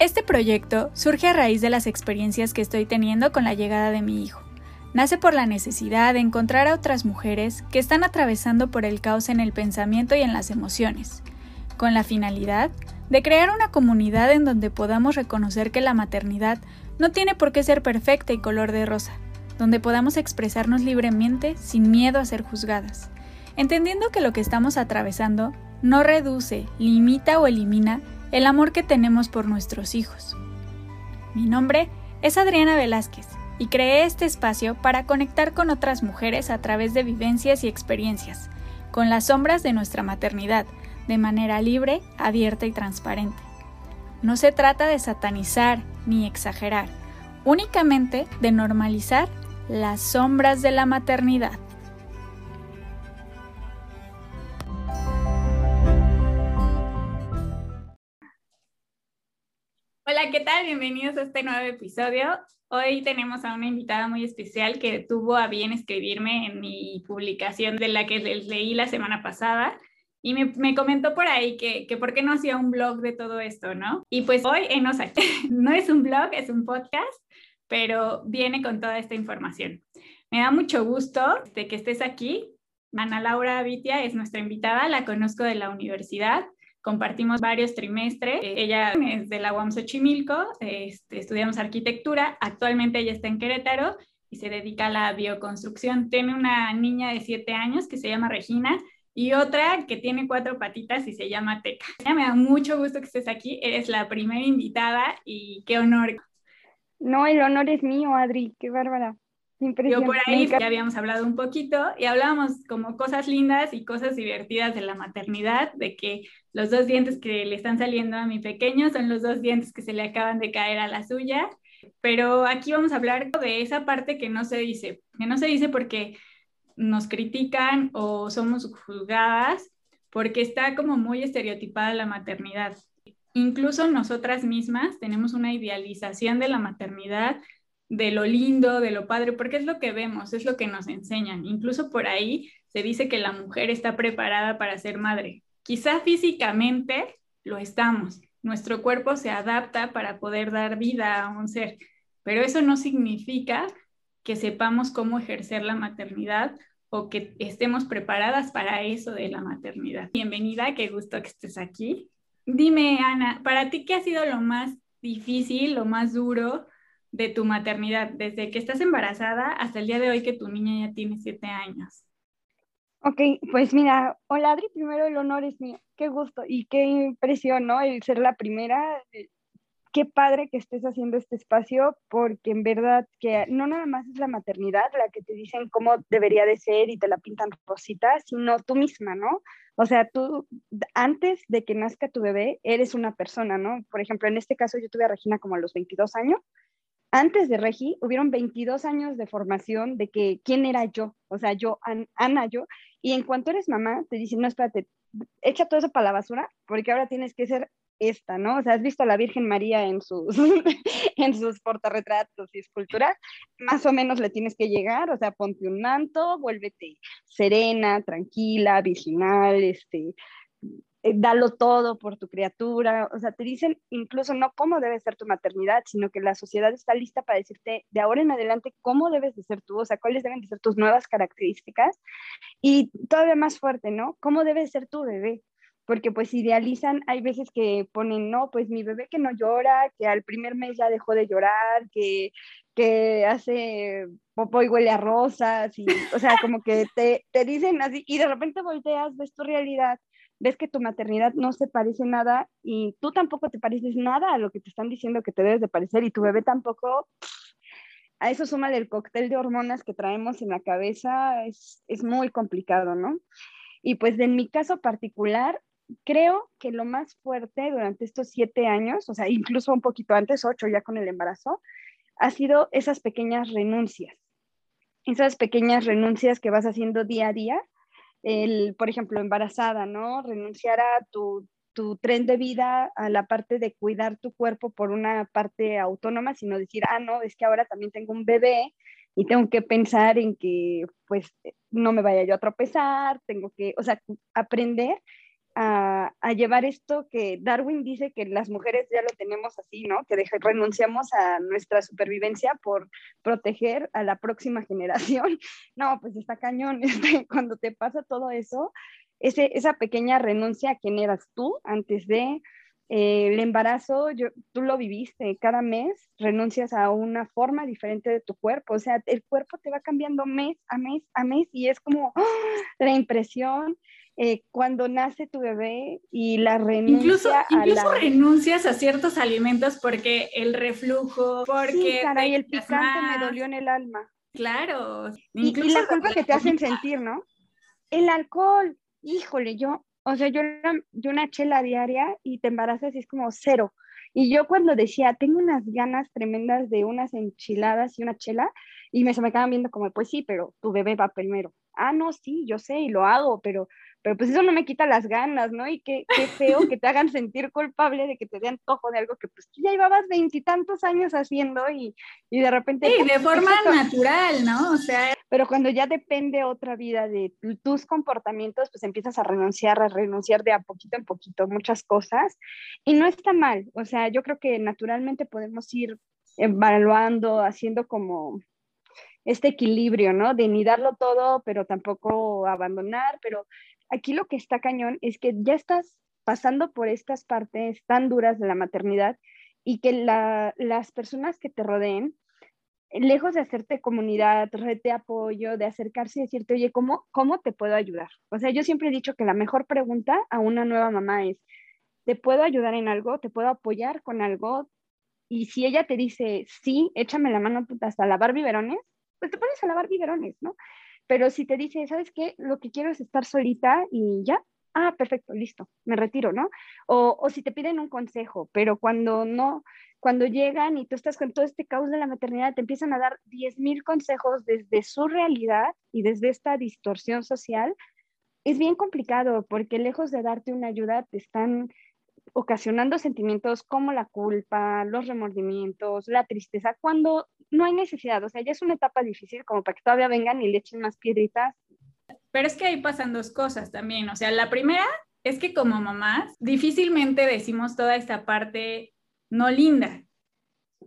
Este proyecto surge a raíz de las experiencias que estoy teniendo con la llegada de mi hijo. Nace por la necesidad de encontrar a otras mujeres que están atravesando por el caos en el pensamiento y en las emociones, con la finalidad de crear una comunidad en donde podamos reconocer que la maternidad no tiene por qué ser perfecta y color de rosa, donde podamos expresarnos libremente sin miedo a ser juzgadas, entendiendo que lo que estamos atravesando no reduce, limita o elimina el amor que tenemos por nuestros hijos. Mi nombre es Adriana Velázquez y creé este espacio para conectar con otras mujeres a través de vivencias y experiencias, con las sombras de nuestra maternidad, de manera libre, abierta y transparente. No se trata de satanizar ni exagerar, únicamente de normalizar las sombras de la maternidad. Hola, ¿qué tal? Bienvenidos a este nuevo episodio. Hoy tenemos a una invitada muy especial que tuvo a bien escribirme en mi publicación de la que les leí la semana pasada y me, comentó por ahí que, que, por qué no hacía un blog de todo esto, ¿no? Y pues hoy en Osa, no es un blog, es un podcast, pero viene con toda esta información. Me da mucho gusto de que estés aquí. Ana Laura Vitia es nuestra invitada, la conozco de la universidad compartimos varios trimestres. Eh, ella es de la UAM Xochimilco, este, estudiamos arquitectura, actualmente ella está en Querétaro y se dedica a la bioconstrucción. Tiene una niña de siete años que se llama Regina y otra que tiene cuatro patitas y se llama Teca. Me da mucho gusto que estés aquí, eres la primera invitada y qué honor. No, el honor es mío, Adri, qué bárbara. Yo por ahí ya habíamos hablado un poquito y hablábamos como cosas lindas y cosas divertidas de la maternidad, de que los dos dientes que le están saliendo a mi pequeño son los dos dientes que se le acaban de caer a la suya, pero aquí vamos a hablar de esa parte que no se dice, que no se dice porque nos critican o somos juzgadas, porque está como muy estereotipada la maternidad. Incluso nosotras mismas tenemos una idealización de la maternidad de lo lindo, de lo padre, porque es lo que vemos, es lo que nos enseñan. Incluso por ahí se dice que la mujer está preparada para ser madre. Quizá físicamente lo estamos. Nuestro cuerpo se adapta para poder dar vida a un ser, pero eso no significa que sepamos cómo ejercer la maternidad o que estemos preparadas para eso de la maternidad. Bienvenida, qué gusto que estés aquí. Dime, Ana, ¿para ti qué ha sido lo más difícil, lo más duro de tu maternidad, desde que estás embarazada hasta el día de hoy que tu niña ya tiene siete años? Ok, pues mira, hola Adri, primero el honor es mío, qué gusto y qué impresión, ¿no? El ser la primera, eh, qué padre que estés haciendo este espacio, porque en verdad que no nada más es la maternidad la que te dicen cómo debería de ser y te la pintan rosita, sino tú misma, ¿no? O sea, tú antes de que nazca tu bebé, eres una persona, ¿no? Por ejemplo, en este caso yo tuve a Regina como a los 22 años antes de Regi, hubieron 22 años de formación de que quién era yo, o sea, yo, Ana, yo, y en cuanto eres mamá, te dicen, no, espérate, echa todo eso para la basura, porque ahora tienes que ser esta, ¿no? O sea, has visto a la Virgen María en sus, en sus portarretratos y esculturas, más o menos le tienes que llegar, o sea, ponte un manto, vuélvete serena, tranquila, virginal, este, eh, dalo todo por tu criatura, o sea, te dicen incluso no cómo debe ser tu maternidad, sino que la sociedad está lista para decirte de ahora en adelante cómo debes de ser tú, o sea, cuáles deben de ser tus nuevas características y todavía más fuerte, ¿no? ¿Cómo debe ser tu bebé? Porque pues idealizan, hay veces que ponen, no, pues mi bebé que no llora, que al primer mes ya dejó de llorar, que, que hace popo y huele a rosas, y, o sea, como que te, te dicen así, y de repente volteas, ves tu realidad ves que tu maternidad no se parece nada y tú tampoco te pareces nada a lo que te están diciendo que te debes de parecer y tu bebé tampoco, a eso suma el cóctel de hormonas que traemos en la cabeza, es, es muy complicado, ¿no? Y pues en mi caso particular, creo que lo más fuerte durante estos siete años, o sea, incluso un poquito antes, ocho ya con el embarazo, ha sido esas pequeñas renuncias. Esas pequeñas renuncias que vas haciendo día a día el, por ejemplo, embarazada, ¿no? Renunciar a tu, tu tren de vida, a la parte de cuidar tu cuerpo por una parte autónoma, sino decir, ah, no, es que ahora también tengo un bebé y tengo que pensar en que, pues, no me vaya yo a tropezar, tengo que, o sea, aprender a, llevar esto que Darwin dice que las mujeres ya lo tenemos así, ¿no? Que renunciamos a nuestra supervivencia por proteger a la próxima generación. No, pues está cañón. Este, cuando te pasa todo eso, ese, esa pequeña renuncia a quién eras tú antes de eh, el embarazo, yo, tú lo viviste, cada mes renuncias a una forma diferente de tu cuerpo, o sea, el cuerpo te va cambiando mes a mes a mes y es como ¡ah! la impresión eh, cuando nace tu bebé y la renuncia incluso, incluso renuncias a ciertos alimentos porque el reflujo, porque... Sí, caray, el picante me dolió en el alma. Claro. Y, y la culpa que te hacen sentir, ¿no? El alcohol, híjole, yo o sea, yo, yo una chela diaria y te embarazas y es como cero. Y yo cuando decía, tengo unas ganas tremendas de unas enchiladas y una chela, y me, se me acaban viendo como, pues sí, pero tu bebé va primero. Ah, no, sí, yo sé y lo hago, pero pero pues eso no me quita las ganas, ¿no? Y qué, qué feo que te hagan sentir culpable de que te dé antojo de algo que pues ya llevabas veintitantos años haciendo y, y, de repente... Sí, de forma natural, ¿no? O sea... Pero cuando ya depende otra vida de tus comportamientos, pues empiezas a renunciar, a renunciar de a poquito en poquito muchas cosas y no está mal, o sea, yo creo que naturalmente podemos ir evaluando, haciendo como este equilibrio, ¿no? De ni darlo todo, pero tampoco abandonar, pero aquí lo que está cañón es que ya estás pasando por estas partes tan duras de la maternidad y que las personas que te rodeen, lejos de hacerte comunidad, red de apoyo, de acercarse y decirte, oye, ¿cómo, ¿cómo te puedo ayudar? O sea, yo siempre he dicho que la mejor pregunta a una nueva mamá es, ¿te puedo ayudar en algo? ¿Te puedo apoyar con algo? Y si ella te dice, sí, échame la mano hasta lavar biberones, pues te pones a lavar biberones, ¿no? Pero si te dice, ¿sabes qué? Lo que quiero es estar solita y ya, ah, perfecto, listo, me retiro, ¿no? O, o si te piden un consejo, pero cuando no, cuando llegan y tú estás con todo este caos de la maternidad, te empiezan a dar 10.000 consejos desde su realidad y desde esta distorsión social, es bien complicado porque lejos de darte una ayuda, te están ocasionando sentimientos como la culpa, los remordimientos, la tristeza, cuando no hay necesidad, o sea, ya es una etapa difícil como para que todavía vengan y le echen más piedritas. Pero es que ahí pasan dos cosas también, o sea, la primera es que como mamás difícilmente decimos toda esta parte no linda.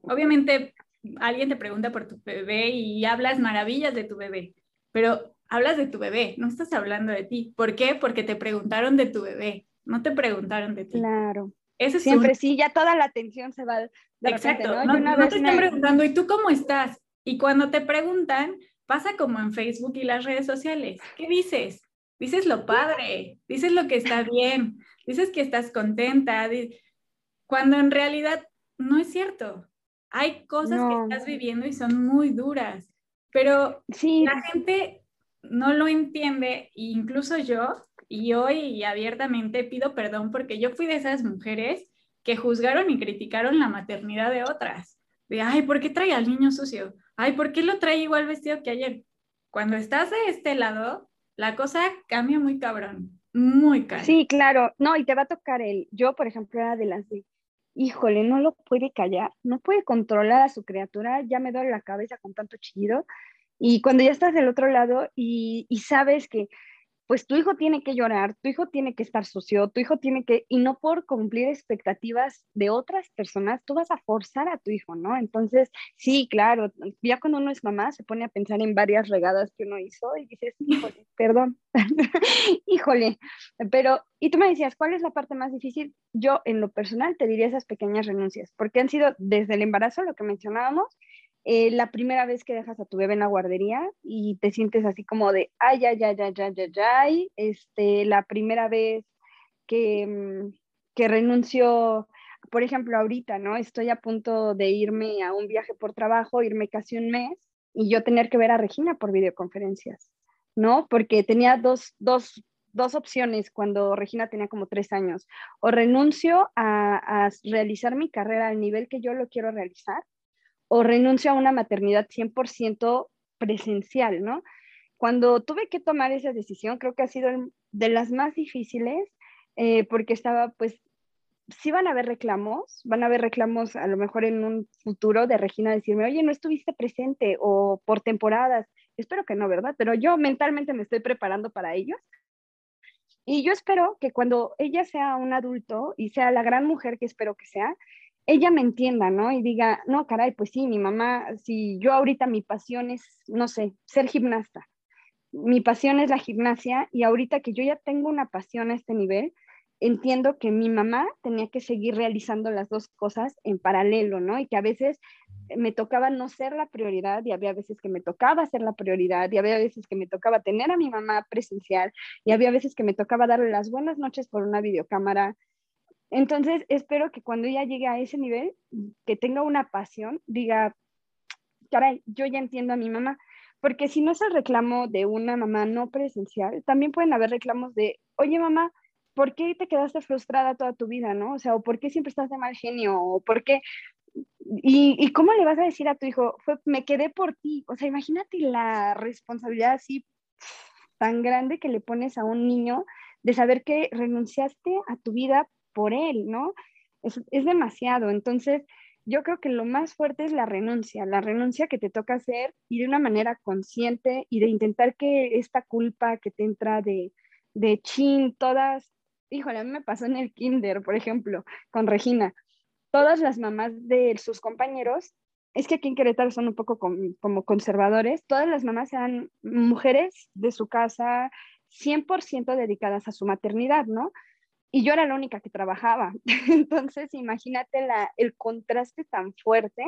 Obviamente alguien te pregunta por tu bebé y hablas maravillas de tu bebé, pero hablas de tu bebé, no estás hablando de ti. ¿Por qué? Porque te preguntaron de tu bebé, no te preguntaron de ti. Claro. Siempre sí, ya toda la atención se va. Exacto, ¿no? no, te están preguntando, ¿y tú cómo estás? Y cuando te preguntan, pasa como en Facebook y las redes sociales. ¿Qué dices? Dices lo padre, dices lo que está bien, dices que estás contenta, cuando en realidad no es cierto. Hay cosas que estás viviendo y son muy duras, pero sí. la gente no lo entiende, incluso yo, y hoy abiertamente pido perdón porque yo fui de esas mujeres que juzgaron y criticaron la maternidad de otras. De, ay, ¿por qué trae al niño sucio? Ay, ¿por qué lo trae igual vestido que ayer? Cuando estás de este lado, la cosa cambia muy cabrón, muy caro. Sí, claro, no, y te va a tocar el, yo por ejemplo era de las de, híjole, no lo puede callar, no puede controlar a su criatura, ya me duele la cabeza con tanto chillido. Y cuando ya estás del otro lado y, y sabes que pues tu hijo tiene que llorar, tu hijo tiene que estar sucio, tu hijo tiene que, y no por cumplir expectativas de otras personas, tú vas a forzar a tu hijo, ¿no? Entonces, sí, claro, ya cuando uno es mamá se pone a pensar en varias regadas que uno hizo y dices, híjole, perdón, híjole, pero, y tú me decías, ¿cuál es la parte más difícil? Yo, en lo personal, te diría esas pequeñas renuncias, porque han sido desde el embarazo, lo que mencionábamos, eh, la primera vez que dejas a tu bebé en la guardería y te sientes así como de, ay, ay, ay, ay, ay, ay, ay, este, la primera vez que, mm, que renuncio, por ejemplo, ahorita, ¿no? Estoy a punto de irme a un viaje por trabajo, irme casi un mes y yo tener que ver a Regina por videoconferencias, ¿no? Porque tenía dos, dos, dos opciones cuando Regina tenía como tres años. O renuncio a, a realizar mi carrera al nivel que yo lo quiero realizar, o renuncio a una maternidad 100% presencial, ¿no? Cuando tuve que tomar esa decisión, creo que ha sido de las más difíciles, eh, porque estaba, pues, sí van a haber reclamos, van a haber reclamos a lo mejor en un futuro de Regina decirme, oye, no estuviste presente o por temporadas. Espero que no, ¿verdad? Pero yo mentalmente me estoy preparando para ellos. Y yo espero que cuando ella sea un adulto y sea la gran mujer que espero que sea, ella me entienda, ¿no? Y diga, no, caray, pues sí, mi mamá, si yo ahorita mi pasión es, no sé, ser gimnasta, mi pasión es la gimnasia y ahorita que yo ya tengo una pasión a este nivel, entiendo que mi mamá tenía que seguir realizando las dos cosas en paralelo, ¿no? Y que a veces me tocaba no ser la prioridad y había veces que me tocaba ser la prioridad y había veces que me tocaba tener a mi mamá presencial y había veces que me tocaba darle las buenas noches por una videocámara. Entonces, espero que cuando ella llegue a ese nivel, que tenga una pasión, diga, caray, yo ya entiendo a mi mamá, porque si no es el reclamo de una mamá no presencial, también pueden haber reclamos de, oye mamá, ¿por qué te quedaste frustrada toda tu vida, no? O sea, o por qué siempre estás de mal genio, o por qué... ¿Y, cómo le vas a decir a tu hijo, fue, me quedé por ti? O sea, imagínate la responsabilidad así tan grande que le pones a un niño de saber que renunciaste a tu vida por él, ¿no? Es, es demasiado. Entonces, yo creo que lo más fuerte es la renuncia, la renuncia que te toca hacer y de una manera consciente y de intentar que esta culpa que te entra de, de chin, todas, híjole, a mí me pasó en el kinder, por ejemplo, con Regina, todas las mamás de sus compañeros, es que aquí en Querétaro son un poco como, conservadores, todas las mamás eran mujeres de su casa 100% dedicadas a su maternidad, ¿no? Y yo era la única que trabajaba. Entonces, imagínate la, el contraste tan fuerte.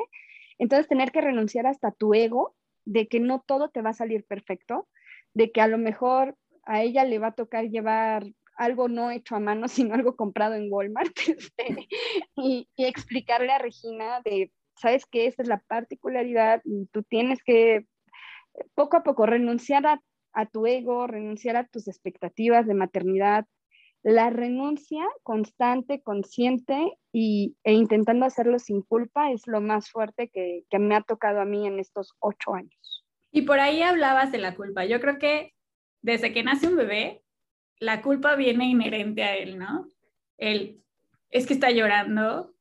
Entonces, tener que renunciar hasta tu ego de que no todo te va a salir perfecto, de que a lo mejor a ella le va a tocar llevar algo no hecho a mano, sino algo comprado en Walmart, este, y, explicarle a Regina de, sabes que esta es la particularidad, y tú tienes que poco a poco renunciar a, tu ego, renunciar a tus expectativas de maternidad, la renuncia constante, consciente y, e intentando hacerlo sin culpa es lo más fuerte que, que me ha tocado a mí en estos ocho años. Y por ahí hablabas de la culpa. Yo creo que desde que nace un bebé, la culpa viene inherente a él, ¿no? Él es que está llorando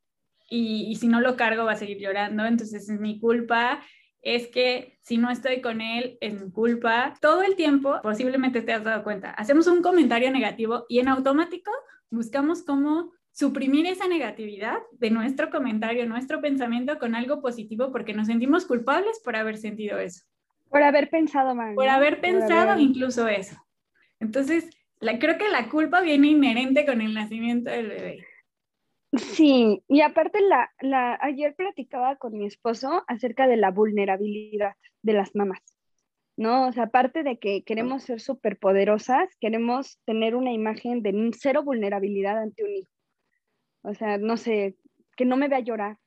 y, si no lo cargo va a seguir llorando, entonces es mi culpa, es que si no estoy con él es mi culpa. Todo el tiempo, posiblemente te has dado cuenta, hacemos un comentario negativo y en automático buscamos cómo suprimir esa negatividad de nuestro comentario, nuestro pensamiento con algo positivo porque nos sentimos culpables por haber sentido eso. Por haber pensado mal. Por haber pensado incluso eso. Entonces, la, creo que la culpa viene inherente con el nacimiento del bebé. Sí, y aparte la, la, ayer platicaba con mi esposo acerca de la vulnerabilidad de las mamás, ¿no? O sea, aparte de que queremos ser superpoderosas, queremos tener una imagen de cero vulnerabilidad ante un hijo. O sea, no sé, que no me vea llorar,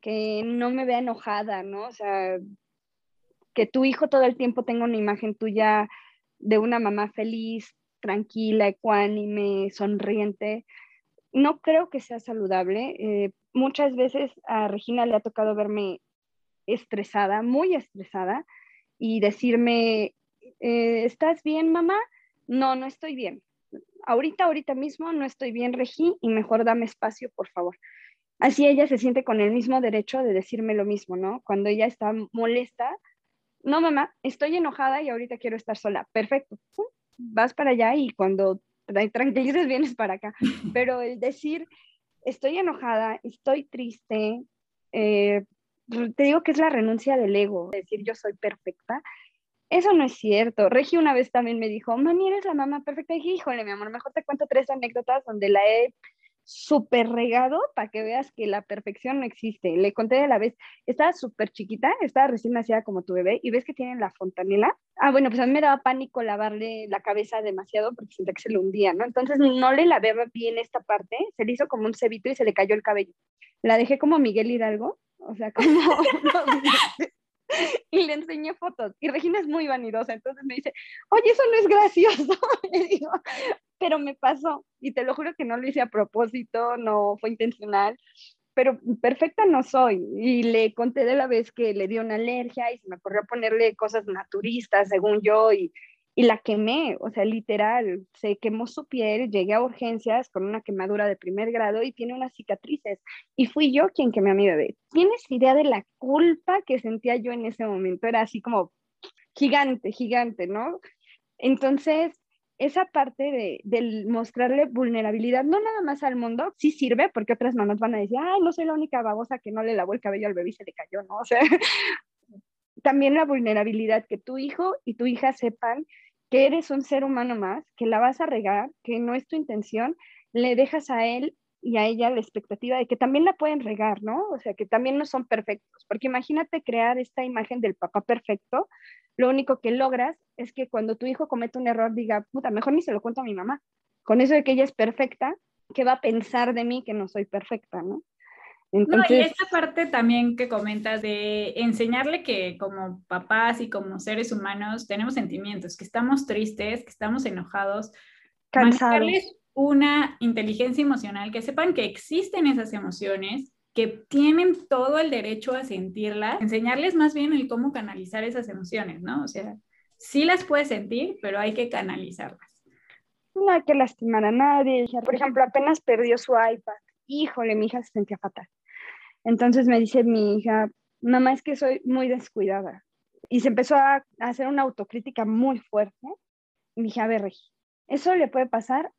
que no me vea enojada, ¿no? O sea, que tu hijo todo el tiempo tenga una imagen tuya de una mamá feliz, tranquila, ecuánime, sonriente, no creo que sea saludable. Eh, muchas veces a Regina le ha tocado verme estresada, muy estresada, y decirme, eh, ¿estás bien, mamá? No, no estoy bien. Ahorita, ahorita mismo no estoy bien, Regi, y mejor dame espacio, por favor. Así ella se siente con el mismo derecho de decirme lo mismo, ¿no? Cuando ella está molesta, no, mamá, estoy enojada y ahorita quiero estar sola. Perfecto. Vas para allá y cuando te tranquilices vienes para acá. Pero el decir, estoy enojada, estoy triste, eh, te digo que es la renuncia del ego, decir yo soy perfecta. Eso no es cierto. Regi una vez también me dijo, mami, eres la mamá perfecta. Y dije, híjole, mi amor, mejor te cuento tres anécdotas donde la he súper regado para que veas que la perfección no existe. Le conté de la vez, estaba súper chiquita, estaba recién nacida como tu bebé, y ves que tienen la fontanela. Ah, bueno, pues a mí me daba pánico lavarle la cabeza demasiado porque sentía que se le hundía, ¿no? Entonces no le lavé bien esta parte, se le hizo como un cebito y se le cayó el cabello. La dejé como Miguel Hidalgo, o sea, como... y le enseñé fotos. Y Regina es muy vanidosa, entonces me dice, oye, eso no es gracioso. le digo, pero me pasó. Y te lo juro que no lo hice a propósito, no fue intencional, pero perfecta no soy. Y le conté de la vez que le dio una alergia y se me ocurrió ponerle cosas naturistas, según yo, y y la quemé, o sea, literal, se quemó su piel, llegué a urgencias con una quemadura de primer grado y tiene unas cicatrices. Y fui yo quien quemé a mi bebé. ¿Tienes idea de la culpa que sentía yo en ese momento? Era así como gigante, gigante, ¿no? Entonces, esa parte de, del mostrarle vulnerabilidad, no nada más al mundo, sí sirve porque otras mamás van a decir, ay, no soy la única babosa que no le lavó el cabello al bebé y se le cayó, ¿no? O sea, también la vulnerabilidad, que tu hijo y tu hija sepan que eres un ser humano más, que la vas a regar, que no es tu intención, le dejas a él y a ella la expectativa de que también la pueden regar, ¿no? O sea, que también no son perfectos, porque imagínate crear esta imagen del papá perfecto, lo único que logras es que cuando tu hijo comete un error diga, puta, mejor ni se lo cuento a mi mamá. Con eso de que ella es perfecta, ¿qué va a pensar de mí que no soy perfecta, ¿no? Entonces... No, y esta parte también que comentas de enseñarle que como papás y como seres humanos tenemos sentimientos, que estamos tristes, que estamos enojados, cansados una inteligencia emocional, que sepan que existen esas emociones, que tienen todo el derecho a sentirlas, enseñarles más bien el cómo canalizar esas emociones, ¿no? O sea, sí las puedes sentir, pero hay que canalizarlas. No hay que lastimar a nadie. Por ejemplo, apenas perdió su iPad. Híjole, mi hija se sentía fatal. Entonces me dice mi hija, mamá, es que soy muy descuidada. Y se empezó a, hacer una autocrítica muy fuerte. Me dije, a ver, eso le puede pasar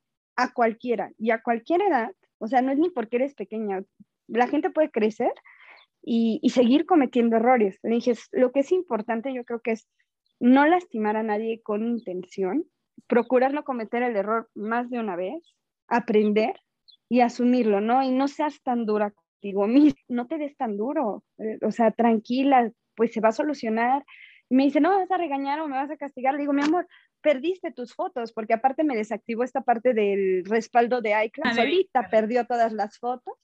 a cualquiera y a cualquier edad, o sea, no es ni porque eres pequeña, la gente puede crecer y, seguir cometiendo errores. Le dije, lo que es importante yo creo que es no lastimar a nadie con intención, procurar no cometer el error más de una vez, aprender y asumirlo, ¿no? Y no seas tan dura contigo no te des tan duro, eh, o sea, tranquila, pues se va a solucionar. Me dice, no, me vas a regañar o me vas a castigar. Le digo, mi amor, perdiste tus fotos, porque aparte me desactivó esta parte del respaldo de iCloud, solita perdió todas las fotos.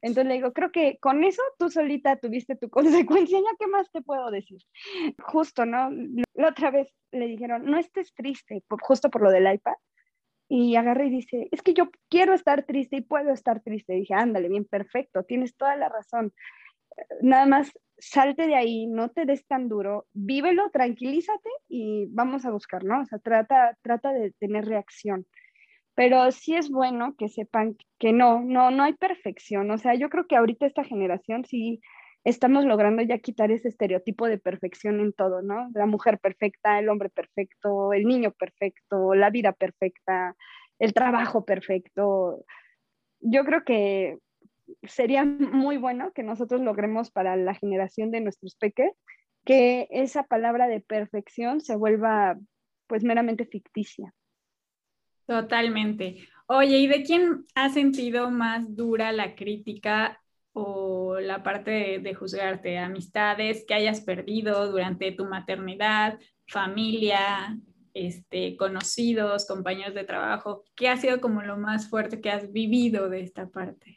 Entonces le digo, creo que con eso tú solita tuviste tu consecuencia, ¿ya qué más te puedo decir? Justo, ¿no? La otra vez le dijeron, no estés triste, justo por lo del iPad. Y agarré y dice, es que yo quiero estar triste y puedo estar triste. Y dije, ándale, bien, perfecto, tienes toda la razón. Nada más salte de ahí, no te des tan duro, vívelo, tranquilízate y vamos a buscar, ¿no? O sea, trata, trata de tener reacción. Pero sí es bueno que sepan que no, no, no hay perfección. O sea, yo creo que ahorita esta generación sí estamos logrando ya quitar ese estereotipo de perfección en todo, ¿no? La mujer perfecta, el hombre perfecto, el niño perfecto, la vida perfecta, el trabajo perfecto. Yo creo que sería muy bueno que nosotros logremos para la generación de nuestros peques que esa palabra de perfección se vuelva pues meramente ficticia. Totalmente. Oye, ¿y de quién has sentido más dura la crítica o la parte de, de, juzgarte? ¿Amistades que hayas perdido durante tu maternidad, familia, este, conocidos, compañeros de trabajo? ¿Qué ha sido como lo más fuerte que has vivido de esta parte?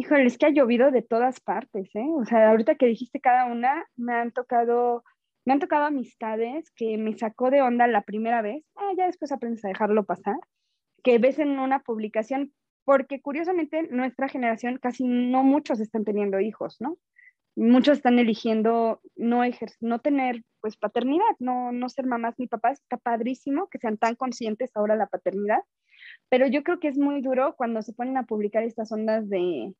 Híjole, es que ha llovido de todas partes, ¿eh? O sea, ahorita que dijiste cada una, me han tocado, me han tocado amistades que me sacó de onda la primera vez, ah, ya después aprendes a dejarlo pasar, que ves en una publicación, porque curiosamente nuestra generación casi no muchos están teniendo hijos, ¿no? Muchos están eligiendo no, no tener pues paternidad, no, no ser mamás ni papás, está padrísimo que sean tan conscientes ahora la paternidad, pero yo creo que es muy duro cuando se ponen a publicar estas ondas de,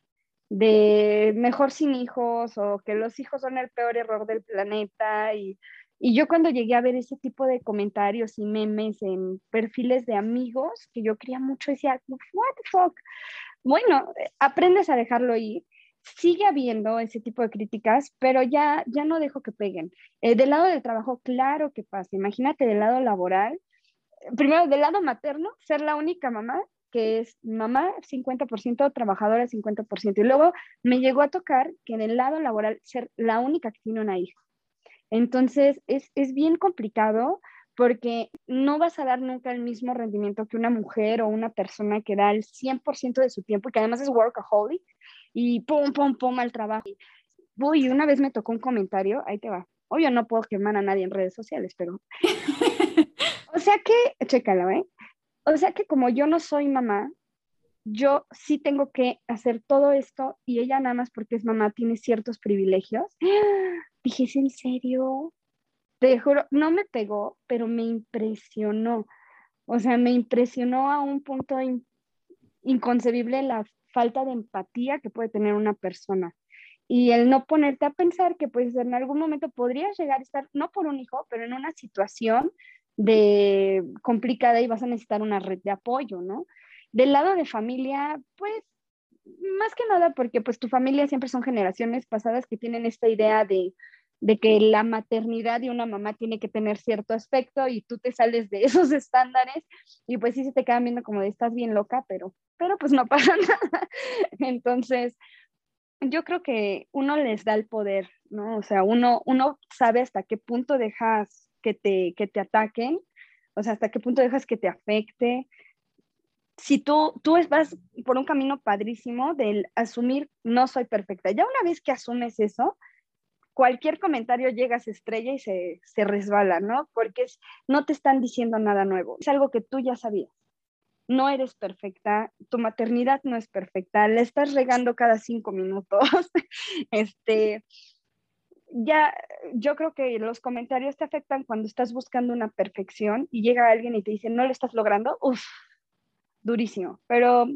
de mejor sin hijos o que los hijos son el peor error del planeta. Y, y yo cuando llegué a ver ese tipo de comentarios y memes en perfiles de amigos que yo quería mucho, decía, what the fuck. Bueno, aprendes a dejarlo ir. Sigue habiendo ese tipo de críticas, pero ya, ya no dejo que peguen. Eh, del lado del trabajo, claro que pasa. Imagínate del lado laboral, primero del lado materno, ser la única mamá que es mamá 50%, trabajadora 50%. Y luego me llegó a tocar que en el lado laboral ser la única que tiene una hija. Entonces es, es bien complicado porque no vas a dar nunca el mismo rendimiento que una mujer o una persona que da el 100% de su tiempo y que además es workaholic y pum, pum, pum al trabajo. Uy, una vez me tocó un comentario, ahí te va. Obvio no puedo quemar a nadie en redes sociales, pero O sea que, chécalo, ¿eh? O sea que como yo no soy mamá, yo sí tengo que hacer todo esto y ella nada más porque es mamá tiene ciertos privilegios. Dije, ¿es en serio? Te juro, no me pegó, pero me impresionó. O sea, me impresionó a un punto inconcebible la falta de empatía que puede tener una persona. Y el no ponerte a pensar que pues en algún momento podrías llegar a estar, no por un hijo, pero en una situación de complicada y vas a necesitar una red de apoyo, ¿no? Del lado de familia, pues más que nada porque pues tu familia siempre son generaciones pasadas que tienen esta idea de, de que la maternidad de una mamá tiene que tener cierto aspecto y tú te sales de esos estándares y pues sí se te quedan viendo como de estás bien loca, pero, pero pues no pasa nada. Entonces, yo creo que uno les da el poder, ¿no? O sea, uno, uno sabe hasta qué punto dejas que te, que te ataquen, o sea, hasta qué punto dejas que te afecte. Si tú, tú vas por un camino padrísimo del asumir no soy perfecta, ya una vez que asumes eso, cualquier comentario llega a estrella y se, se resbala, ¿no? Porque es, no te están diciendo nada nuevo, es algo que tú ya sabías. No eres perfecta, tu maternidad no es perfecta, le estás regando cada cinco minutos. este, ya, yo creo que los comentarios te afectan cuando estás buscando una perfección y llega alguien y te dice, no lo estás logrando, uff, durísimo. Pero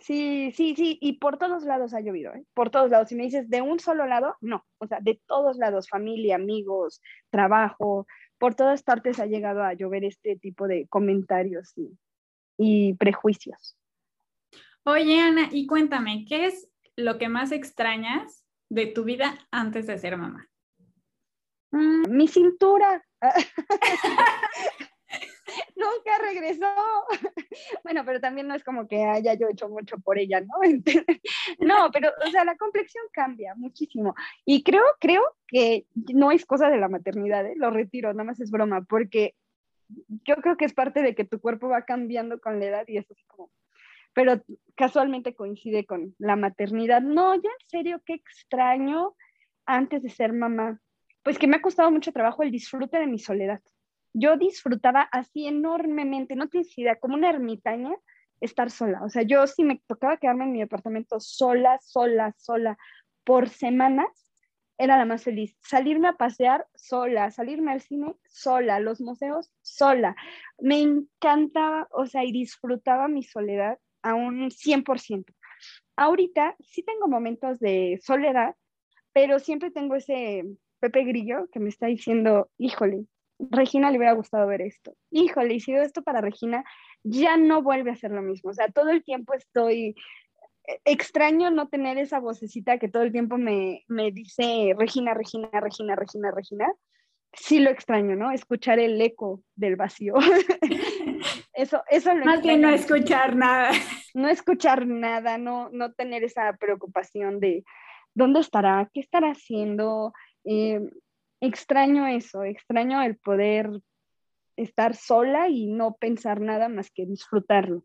Sí, sí, sí, y por todos lados ha llovido, ¿eh? por todos lados. Si me dices de un solo lado, no, o sea, de todos lados, familia, amigos, trabajo, por todas partes ha llegado a llover este tipo de comentarios y, y prejuicios. Oye, Ana, y cuéntame, ¿qué es lo que más extrañas de tu vida antes de ser mamá? Mm, mi cintura. nunca regresó. Bueno, pero también no es como que haya yo hecho mucho por ella, ¿no? No, pero, o sea, la complexión cambia muchísimo. Y creo, creo que no es cosa de la maternidad, ¿eh? lo retiro, nada más es broma, porque yo creo que es parte de que tu cuerpo va cambiando con la edad y eso es como, pero casualmente coincide con la maternidad. No, ya en serio, qué extraño antes de ser mamá. Pues que me ha costado mucho trabajo el disfrute de mi soledad yo disfrutaba así enormemente, no tienes idea, como una ermitaña, estar sola. O sea, yo si me tocaba quedarme en mi departamento sola, sola, sola, por semanas, era la más feliz. Salirme a pasear sola, salirme al cine sola, los museos sola. Me encantaba, o sea, y disfrutaba mi soledad a un 100%. Ahorita sí tengo momentos de soledad, pero siempre tengo ese Pepe Grillo que me está diciendo, híjole, Regina le hubiera gustado ver esto. Híjole, y si veo esto para Regina, ya no vuelve a ser lo mismo. O sea, todo el tiempo estoy eh, extraño no tener esa vocecita que todo el tiempo me, me dice Regina, Regina, Regina, Regina, Regina. Sí lo extraño, ¿no? Escuchar el eco del vacío. eso, eso lo Más que no escuchar nada. No escuchar nada, no, no tener esa preocupación de dónde estará, qué estará haciendo. Eh, extraño eso, extraño el poder estar sola y no pensar nada más que disfrutarlo.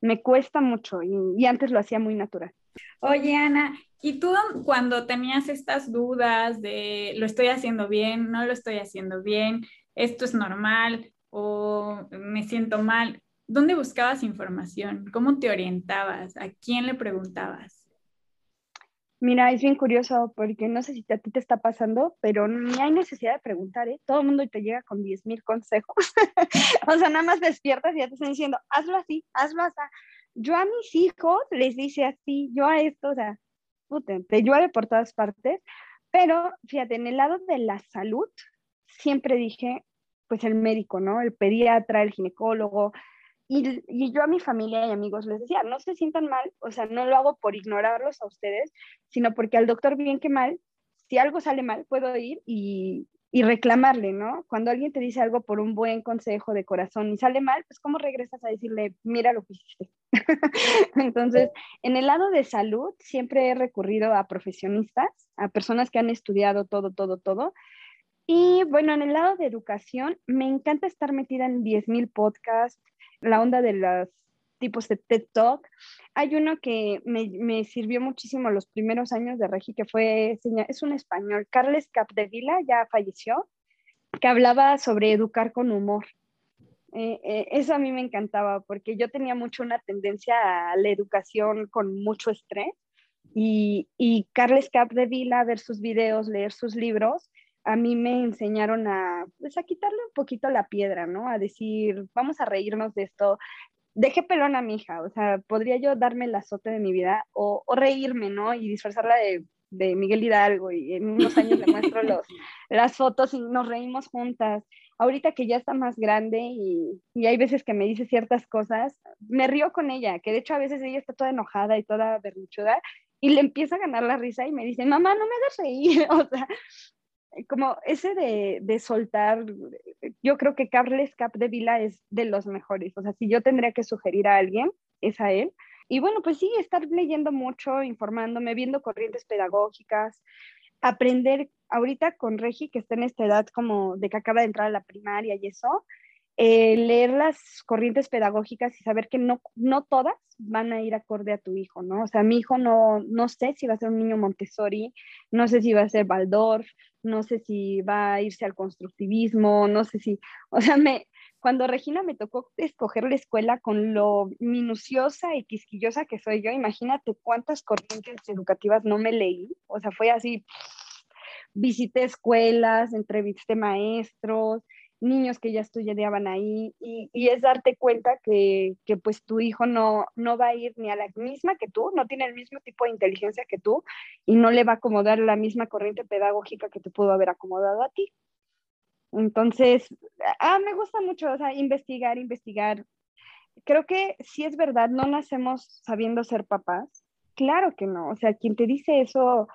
Me cuesta mucho y, antes lo hacía muy natural. Oye, Ana, ¿y tú cuando tenías estas dudas de lo estoy haciendo bien, no lo estoy haciendo bien, esto es normal o me siento mal, ¿dónde buscabas información? ¿Cómo te orientabas? ¿A quién le preguntabas? Mira, es bien curioso porque no sé si a ti te está pasando, pero ni hay necesidad de preguntar, ¿eh? Todo el mundo te llega con 10 mil consejos. o sea, nada más despiertas y ya te están diciendo, hazlo así, hazlo así. Yo a mis hijos les dice así, yo a esto, o sea, puten, te llueve por todas partes. Pero fíjate, en el lado de la salud, siempre dije, pues el médico, ¿no? El pediatra, el ginecólogo, y, yo a mi familia y amigos les decía, no se sientan mal, o sea, no lo hago por ignorarlos a ustedes, sino porque al doctor bien que mal, si algo sale mal, puedo ir y, y reclamarle, ¿no? Cuando alguien te dice algo por un buen consejo de corazón y sale mal, pues ¿cómo regresas a decirle, mira lo que hiciste? Entonces, en el lado de salud, siempre he recurrido a profesionistas, a personas que han estudiado todo, todo, todo. Y bueno, en el lado de educación, me encanta estar metida en 10.000 podcasts, la onda de los tipos de TED Talk. Hay uno que me, me, sirvió muchísimo los primeros años de Regi, que fue, es un español, Carles Capdevila, ya falleció, que hablaba sobre educar con humor. Eh, eh, eso a mí me encantaba porque yo tenía mucho una tendencia a la educación con mucho estrés y, y Carles Capdevila, ver sus videos, leer sus libros, a mí me enseñaron a, pues, a quitarle un poquito la piedra, ¿no? A decir, vamos a reírnos de esto. Dejé pelón a mi hija, o sea, podría yo darme el azote de mi vida o, reírme, ¿no? Y disfrazarla de, de, Miguel Hidalgo y en unos años le muestro los, las fotos y nos reímos juntas. ahorita que ya está más grande y, y, hay veces que me dice ciertas cosas, me río con ella, que de hecho a veces ella está toda enojada y toda berrinchuda y le empieza a ganar la risa y me dice, mamá, no me hagas reír, o sea, como ese de, de, soltar, yo creo que Carles Capdevila es de los mejores, o sea, si yo tendría que sugerir a alguien, es a él. Y bueno, pues sí, estar leyendo mucho, informándome, viendo corrientes pedagógicas, aprender ahorita con Regi, que está en esta edad como de que acaba de entrar a la primaria y eso, eh, leer las corrientes pedagógicas y saber que no, no todas van a ir acorde a tu hijo, ¿no? O sea, mi hijo no, no sé si va a ser un niño Montessori, no sé si va a ser Waldorf, no sé si va a irse al constructivismo, no sé si, o sea, me, cuando Regina me tocó escoger la escuela con lo minuciosa y quisquillosa que soy yo, imagínate cuántas corrientes educativas no me leí, o sea, fue así, visité escuelas, entrevisté maestros, niños que ya estudiaban ahí y, y es darte cuenta que, que, pues tu hijo no, no va a ir ni a la misma que tú, no tiene el mismo tipo de inteligencia que tú y no le va a acomodar la misma corriente pedagógica que te pudo haber acomodado a ti. Entonces, ah, me gusta mucho, o sea, investigar, investigar. Creo que si es verdad, no nacemos sabiendo ser papás. Claro que no, o sea, quien te dice eso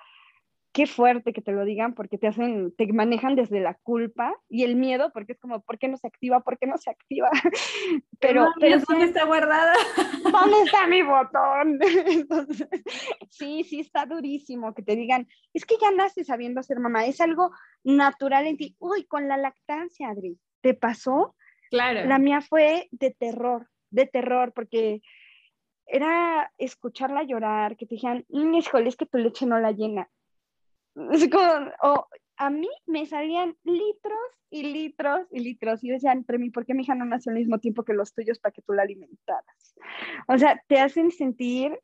qué fuerte que te lo digan porque te hacen, te manejan desde la culpa y el miedo porque es como, ¿por qué no se activa? ¿Por qué no se activa? Pero, pero ¿dónde está guardada? ¿Dónde está mi botón? sí, sí está durísimo que te digan, es que ya naces sabiendo ser mamá, es algo natural en ti. Uy, con la lactancia, Adri, ¿te pasó? Claro. La mía fue de terror, de terror, porque era escucharla llorar, que te dijeran, híjole, es que tu leche no la llena como, o a mí me salían litros y litros y litros. Y decían, pero mí, ¿por qué mi hija no nació al mismo tiempo que los tuyos para que tú la alimentaras? O sea, te hacen sentir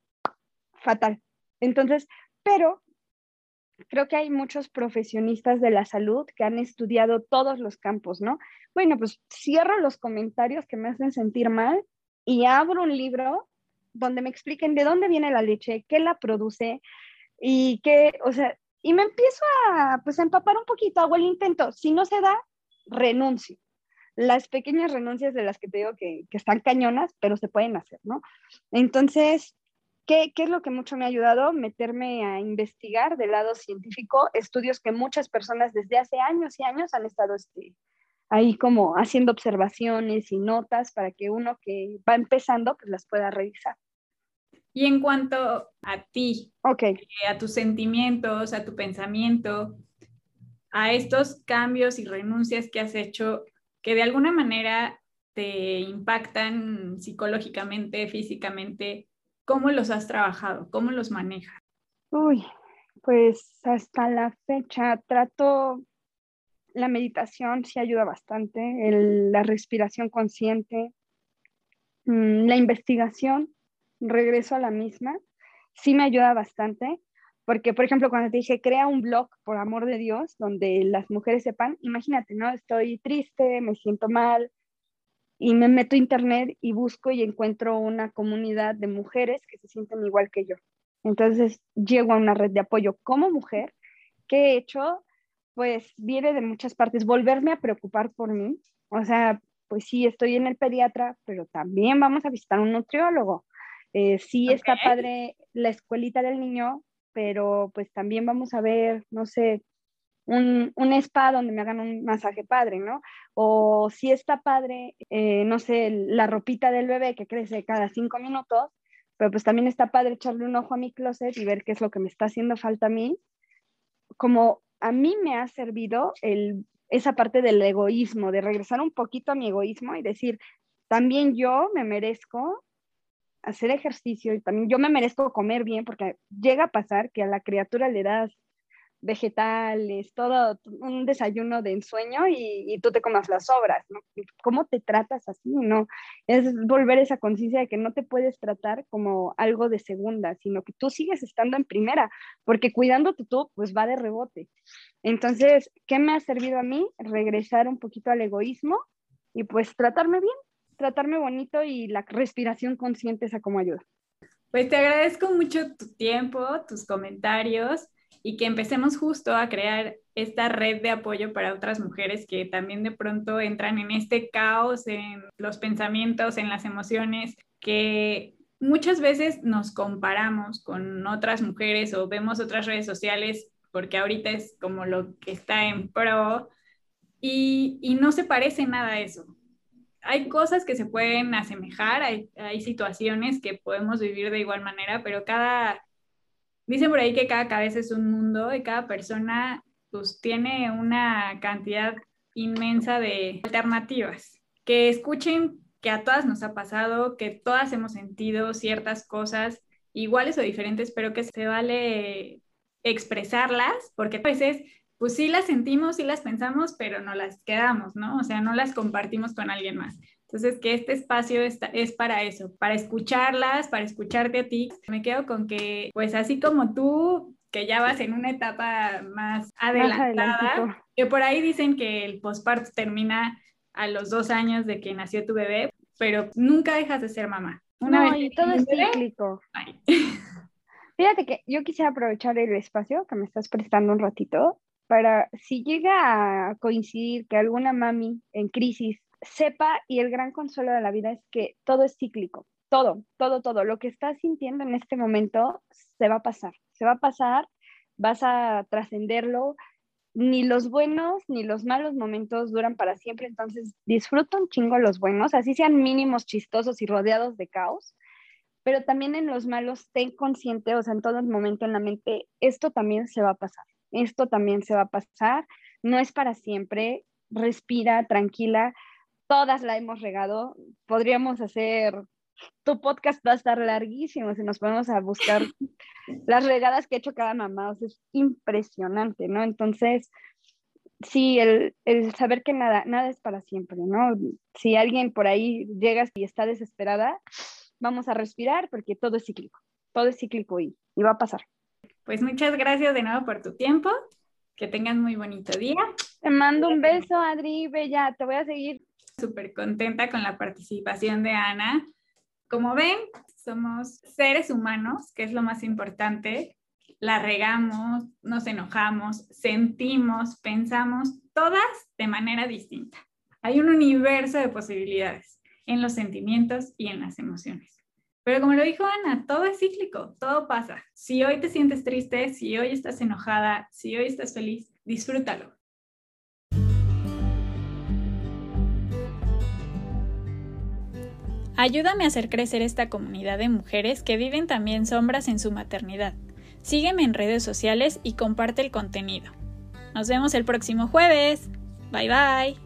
fatal. Entonces, pero creo que hay muchos profesionistas de la salud que han estudiado todos los campos, ¿no? Bueno, pues cierro los comentarios que me hacen sentir mal y abro un libro donde me expliquen de dónde viene la leche, qué la produce y qué, o sea, y me empiezo a, pues, empapar un poquito, hago el intento. Si no se da, renuncio. Las pequeñas renuncias de las que te digo que, que están cañonas, pero se pueden hacer, ¿no? Entonces, ¿qué, ¿qué, es lo que mucho me ha ayudado? Meterme a investigar del lado científico estudios que muchas personas desde hace años y años han estado este, ahí como haciendo observaciones y notas para que uno que va empezando pues las pueda revisar. Y en cuanto a ti, okay. Eh, a tus sentimientos, a tu pensamiento, a estos cambios y renuncias que has hecho, que de alguna manera te impactan psicológicamente, físicamente, ¿cómo los has trabajado? ¿Cómo los manejas? Uy, pues hasta la fecha trato, la meditación sí ayuda bastante, el, la respiración consciente, mm, la investigación regreso a la misma, sí me ayuda bastante, porque, por ejemplo, cuando te dije, crea un blog, por amor de Dios, donde las mujeres sepan, imagínate, ¿no? Estoy triste, me siento mal, y me meto a internet y busco y encuentro una comunidad de mujeres que se sienten igual que yo. Entonces, llego a una red de apoyo como mujer. ¿Qué he hecho? Pues viene de muchas partes, volverme a preocupar por mí. O sea, pues sí, estoy en el pediatra, pero también vamos a visitar un nutriólogo eh, sí está padre la escuelita del niño, pero pues también vamos a ver, no sé, un, un, spa donde me hagan un masaje padre, ¿no? O si está padre, eh, no sé, la ropita del bebé que crece cada cinco minutos, pero pues también está padre echarle un ojo a mi closet y ver qué es lo que me está haciendo falta a mí. Como a mí me ha servido el, esa parte del egoísmo, de regresar un poquito a mi egoísmo y decir, también yo me merezco hacer ejercicio y también yo me merezco comer bien porque llega a pasar que a la criatura le das vegetales, todo un desayuno de ensueño y, y tú te comas las sobras, ¿no? ¿Cómo te tratas así? No, es volver esa conciencia de que no te puedes tratar como algo de segunda, sino que tú sigues estando en primera, porque cuidándote tú, pues va de rebote. Entonces, ¿qué me ha servido a mí? Regresar un poquito al egoísmo y pues tratarme bien, tratarme bonito y la respiración consciente es a cómo ayuda. Pues te agradezco mucho tu tiempo, tus comentarios y que empecemos justo a crear esta red de apoyo para otras mujeres que también de pronto entran en este caos, en los pensamientos, en las emociones, que muchas veces nos comparamos con otras mujeres o vemos otras redes sociales porque ahorita es como lo que está en pro y, y no se parece nada a eso. Hay cosas que se pueden asemejar, hay, situaciones que podemos vivir de igual manera, pero cada, dicen por ahí que cada cabeza es un mundo y cada persona pues tiene una cantidad inmensa de alternativas. Que escuchen que a todas nos ha pasado, que todas hemos sentido ciertas cosas iguales o diferentes, pero que se vale expresarlas, porque a veces, pues sí las sentimos, sí las pensamos, pero no las quedamos, ¿no? O sea, no las compartimos con alguien más. Entonces, que este espacio está, es para eso, para escucharlas, para escucharte a ti. Me quedo con que, pues así como tú, que ya vas en una etapa más adelantada, que por ahí dicen que el posparto termina a los dos años de que nació tu bebé, pero nunca dejas de ser mamá. Una no, y todo es cíclico. Fíjate que yo quisiera aprovechar el espacio que me estás prestando un ratito para si llega a coincidir que alguna mami en crisis sepa y el gran consuelo de la vida es que todo es cíclico, todo, todo, todo. Lo que estás sintiendo en este momento se va a pasar, se va a pasar, vas a trascenderlo, ni los buenos ni los malos momentos duran para siempre, entonces disfruta un chingo los buenos, así sean mínimos, chistosos y rodeados de caos, pero también en los malos ten consciente, o sea, en todo momento en la mente, esto también se va a pasar, esto también se va a pasar, no es para siempre, respira, tranquila, todas la hemos regado, podríamos hacer tu podcast va a estar larguísimo si nos ponemos a buscar las regadas que ha hecho cada mamá, o sea, es impresionante, ¿no? Entonces, sí, el, el, saber que nada, nada es para siempre, ¿no? Si alguien por ahí llega y está desesperada, vamos a respirar porque todo es cíclico, todo es cíclico y, y va a pasar. Pues muchas gracias de nuevo por tu tiempo, que tengas muy bonito día. Te mando un beso, Adri, Bella, te voy a seguir. Súper contenta con la participación de Ana como ven, somos seres humanos, que es lo más importante. La regamos, nos enojamos, sentimos, pensamos, todas de manera distinta. Hay un universo de posibilidades en los sentimientos y en las emociones. Pero como lo dijo Ana, todo es cíclico, todo pasa. Si hoy te sientes triste, si hoy estás enojada, si hoy estás feliz, disfrútalo. Ayúdame a hacer crecer esta comunidad de mujeres que viven también sombras en su maternidad. Sígueme en redes sociales y comparte el contenido. Nos vemos el próximo jueves. Bye bye.